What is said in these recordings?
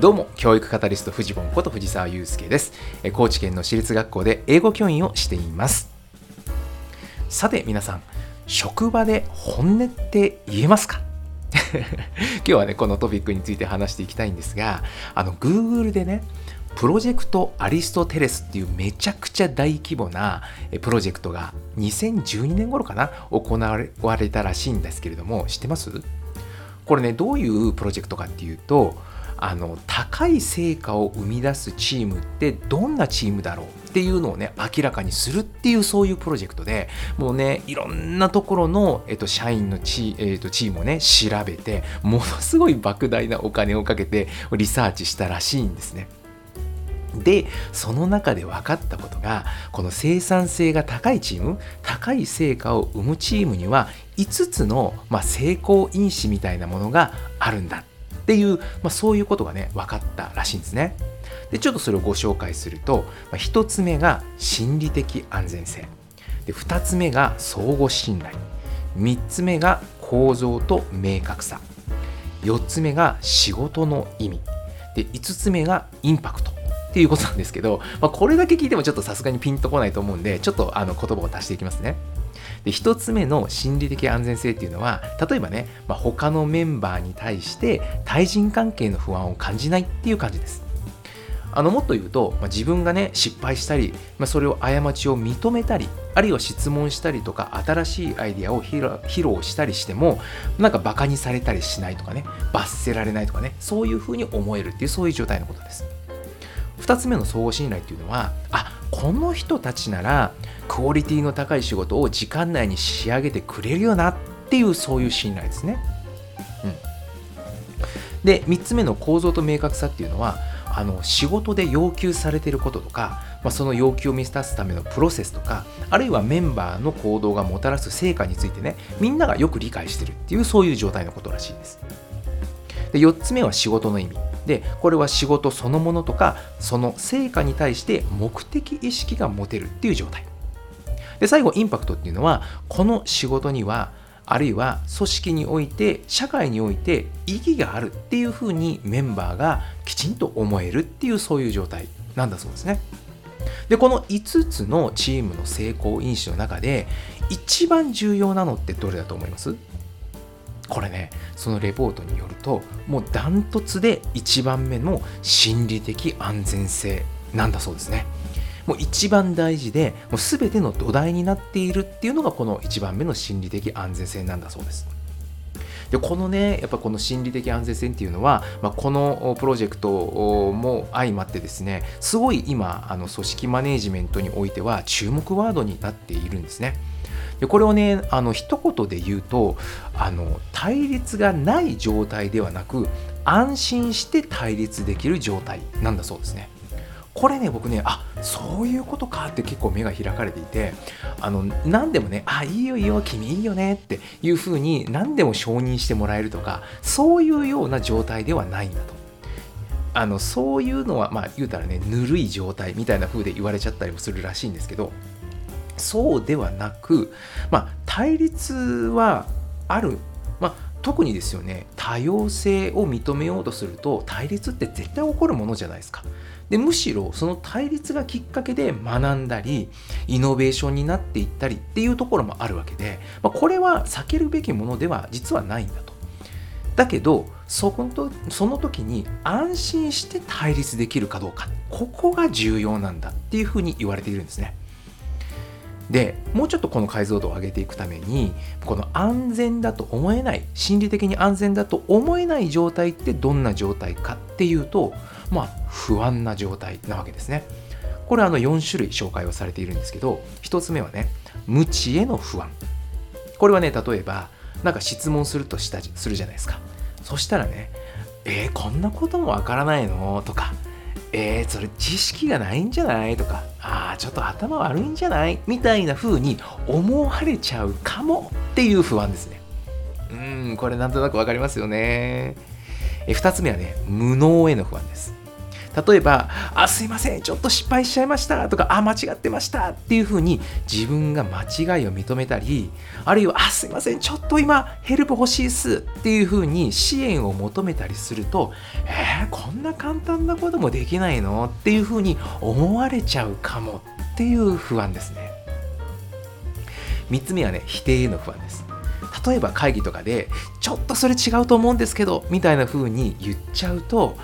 どうも教育カタリストフジボンこと藤沢祐介です。高知県の私立学校で英語教員をしています。さて皆さん職場で本音って言えますか？今日はねこのトピックについて話していきたいんですがあの Google でねプロジェクトアリストテレスっていうめちゃくちゃ大規模なプロジェクトが2012年頃かな行われたらしいんですけれども知ってます？これねどういうプロジェクトかっていうとあの高い成果を生み出すチームってどんなチームだろうっていうのをね明らかにするっていうそういうプロジェクトでもうねいろんなところの、えっと、社員のチ,、えっと、チームをね調べてものすごい莫大なお金をかけてリサーチしたらしいんですね。でその中で分かったことがこの生産性が高いチーム高い成果を生むチームには5つの、まあ、成功因子みたいなものがあるんだっていう、まあ、そういうことがね分かったらしいんですね。でちょっとそれをご紹介すると、まあ、1つ目が心理的安全性。で2つ目が相互信頼。3つ目が構造と明確さ。4つ目が仕事の意味。で5つ目がインパクト。っていうことなんですけど、まあ、これだけ聞いてもちょっとさすがにピンとこないと思うんでちょっとあの言葉を足していきますね。で1つ目の心理的安全性っていうのは例えばね、まあ、他のメンバーに対して対人関係の不安を感じないっていう感じです。あのもっと言うと、まあ、自分がね失敗したり、まあ、それを過ちを認めたりあるいは質問したりとか新しいアイディアを披露したりしてもなんかバカにされたりしないとかね罰せられないとかねそういうふうに思えるっていうそういう状態のことです。2つ目の相互信頼っていうのはあこの人たちならクオリティの高い仕事を時間内に仕上げてくれるよなっていうそういう信頼ですね。うん、で3つ目の構造と明確さっていうのはあの仕事で要求されていることとか、まあ、その要求を満たすためのプロセスとかあるいはメンバーの行動がもたらす成果についてねみんながよく理解してるっていうそういう状態のことらしいです。で4つ目は仕事の意味でこれは仕事そのものとかその成果に対して目的意識が持てるっていう状態で最後インパクトっていうのはこの仕事にはあるいは組織において社会において意義があるっていうふうにメンバーがきちんと思えるっていうそういう状態なんだそうですね。でこの5つのチームの成功因子の中で一番重要なのってどれだと思います？これねそのレポートによるともうダントツで1番目の心理的安全性なんだそうですねもう一番大事でもう全ての土台になっているっていうのがこの1番目の心理的安全性なんだそうですでこのねやっぱこの心理的安全性っていうのは、まあ、このプロジェクトも相まってですねすごい今あの組織マネジメントにおいては注目ワードになっているんですね。でこれをねあの一言で言うとあの対立がない状態ではなく安心して対立できる状態なんだそうですね。これね僕ねあそういうことかって結構目が開かれていてあの何でもねあいいよいいよ君いいよねっていうふうに何でも承認してもらえるとかそういうような状態ではないんだと。あのそういうのはまあ言うたらねぬるい状態みたいな風で言われちゃったりもするらしいんですけどそうではなく、まあ、対立はある、まあ、特にですよね多様性を認めようとすると対立って絶対起こるものじゃないですか。でむしろその対立がきっかけで学んだりイノベーションになっていったりっていうところもあるわけで、まあ、これは避けるべきものでは実はないんだと。だけどそこのその時に安心して対立できるかどうかここが重要なんだっていうふうに言われているんですね。でもうちょっとこの解像度を上げていくためにこの安全だと思えない心理的に安全だと思えない状態ってどんな状態かっていうとまあ不安な状態なわけですね。これはあの4種類紹介をされているんですけど1つ目はね無知への不安。これはね例えばなんか質問するとしたするじゃないですか。そしたらねえー、こんなこともわからないの？とかえー、それ知識がないんじゃない？とか、ああ、ちょっと頭悪いんじゃない？みたいな風に思われちゃうかもっていう不安ですね。うん、これなんとなくわかりますよね。え2つ目はね、無能への不安です。例えば「あすいませんちょっと失敗しちゃいました」とか「あ間違ってました」っていうふうに自分が間違いを認めたりあるいは「あすいませんちょっと今ヘルプ欲しいっす」っていうふうに支援を求めたりすると「えー、こんな簡単なこともできないの?」っていうふうに思われちゃうかもっていう不安ですね。3つ目はね否定への不安です例えば会議とかでちょっとそれ違うと思うんですけどみたいな風に言っちゃうと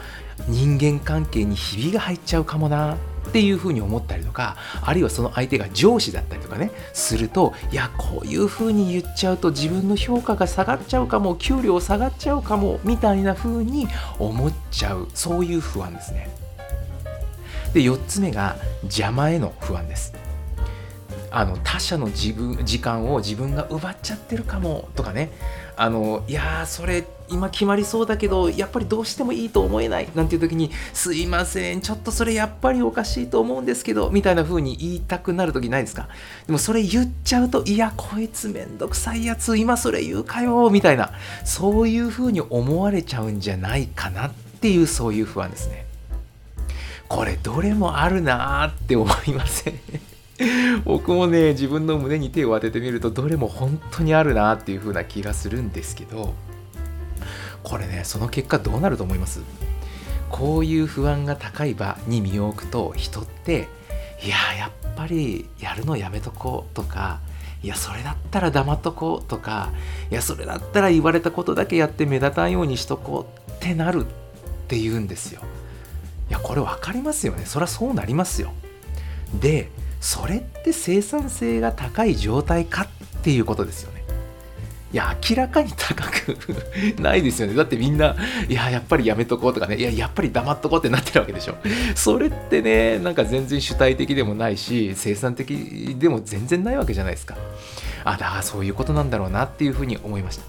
人間関係にひびが入っちゃうかもなっていうふうに思ったりとかあるいはその相手が上司だったりとかねするといやこういうふうに言っちゃうと自分の評価が下がっちゃうかも給料下がっちゃうかもみたいなふうに思っちゃう。そういう不安ですね。で4つ目が邪魔への不安です。あの他者の自分時間を自分が奪っちゃってるかもとかね。あのいやーそれ今決まりそうだけどやっぱりどうしてもいいと思えないなんていう時にすいませんちょっとそれやっぱりおかしいと思うんですけどみたいな風に言いたくなる時ないですか？でもそれ言っちゃうといやこいつめんどくさいやつ今それ言うかよみたいなそういう風に思われちゃうんじゃないかなっていうそういう不安ですね。これどれもあるなーって思いません？僕もね自分の胸に手を当ててみるとどれも本当にあるなっていう風な気がするんですけどこれねその結果どうなると思います？こういう不安が高い場に身を置くと人っていややっぱりやるのやめとこうとかいやそれだったら黙っとこうとかいやそれだったら言われたことだけやって目立たんようにしとこうってなるって言うんですよ。いやこれ分かりますよね。そりゃそうなりますよ。でそれって生産性が高い状態かっていうことですよね。いや、明らかに高くないですよね。だってみんな、いや、やっぱりやめとこうとかね、いや、やっぱり黙っとこうってなってるわけでしょ。それってね、なんか全然主体的でもないし、生産的でも全然ないわけじゃないですか。あ、だそういうことなんだろうなっていうふうに思いました。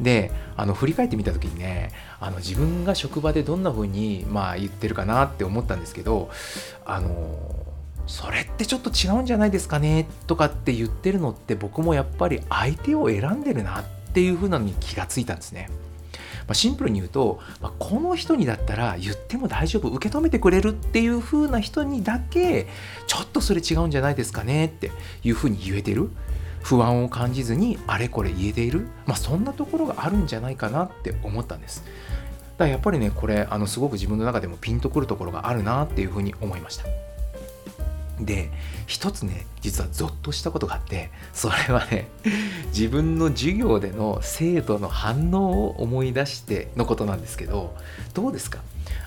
であの振り返ってみた時にねあの自分が職場でどんな風にまあ言ってるかなって思ったんですけどあのそれってちょっと違うんじゃないですかねとかって言ってるのって僕もやっぱり相手を選んでるなっていう風なのに気がついたんですね。まあ、シンプルに言うと、まあ、この人にだったら言っても大丈夫受け止めてくれるっていう風な人にだけちょっとそれ違うんじゃないですかねっていう風に言えてる不安を感じずにあれこれ言えている、まあ、そんなところがあるんじゃないかなって思ったんです。だからやっぱりねこれあのすごく自分の中でもピンとくるところがあるなっていうふうに思いました。で一つね実はゾッとしたことがあってそれはね 自分の授業での生徒の反応を思い出してのことなんですけどどうですか？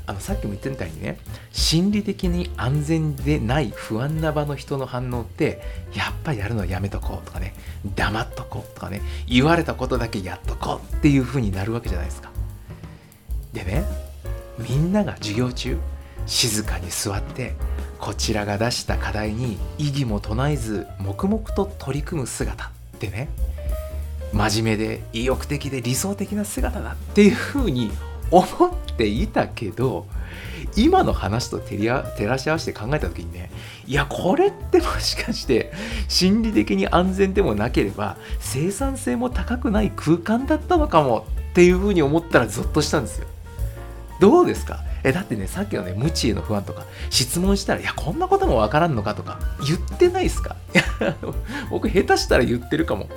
あのさっきも言ってみたいにね心理的に安全でない不安な場の人の反応ってやっぱりやるのはやめとこうとかね黙っとこうとかね言われたことだけやっとこうっていう風になるわけじゃないですか。でねみんなが授業中静かに座ってこちらが出した課題に異議も唱えず黙々と取り組む姿ってね真面目で意欲的で理想的な姿だっていうふうに思っていたけど今の話と照らし合わせて考えた時にねいやこれってもしかして心理的に安全でもなければ生産性も高くない空間だったのかもっていうふうに思ったらゾッとしたんですよ。どうですか？えだってねさっきのね無知への不安とか質問したらいやこんなこともわからんのかとか言ってないっすか？僕下手したら言ってるかも。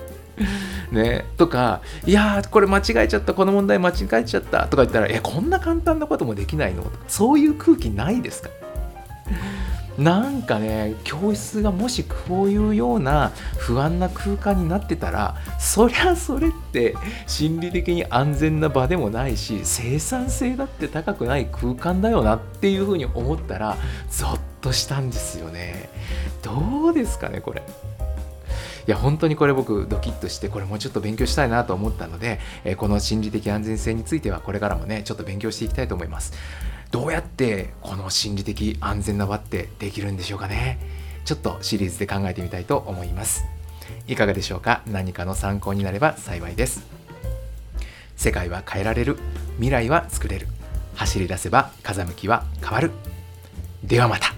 ねとかいやこれ間違えちゃったこの問題間違えちゃったとか言ったらえこんな簡単なこともできないの？とかそういう空気ないですか？なんかね教室がもしこういうような不安な空間になってたらそりゃそれって心理的に安全な場でもないし生産性だって高くない空間だよなっていうふうに思ったらゾッとしたんですよね。どうですかねこれ。いや本当にこれ僕ドキッとしてこれもうちょっと勉強したいなと思ったので、えこの心理的安全性についてはこれからもねちょっと勉強していきたいと思います。どうやってこの心理的安全な場ってできるんでしょうかね。ちょっとシリーズで考えてみたいと思います。いかがでしょうか？何かの参考になれば幸いです。世界は変えられる。未来は作れる。走り出せば風向きは変わる。ではまた。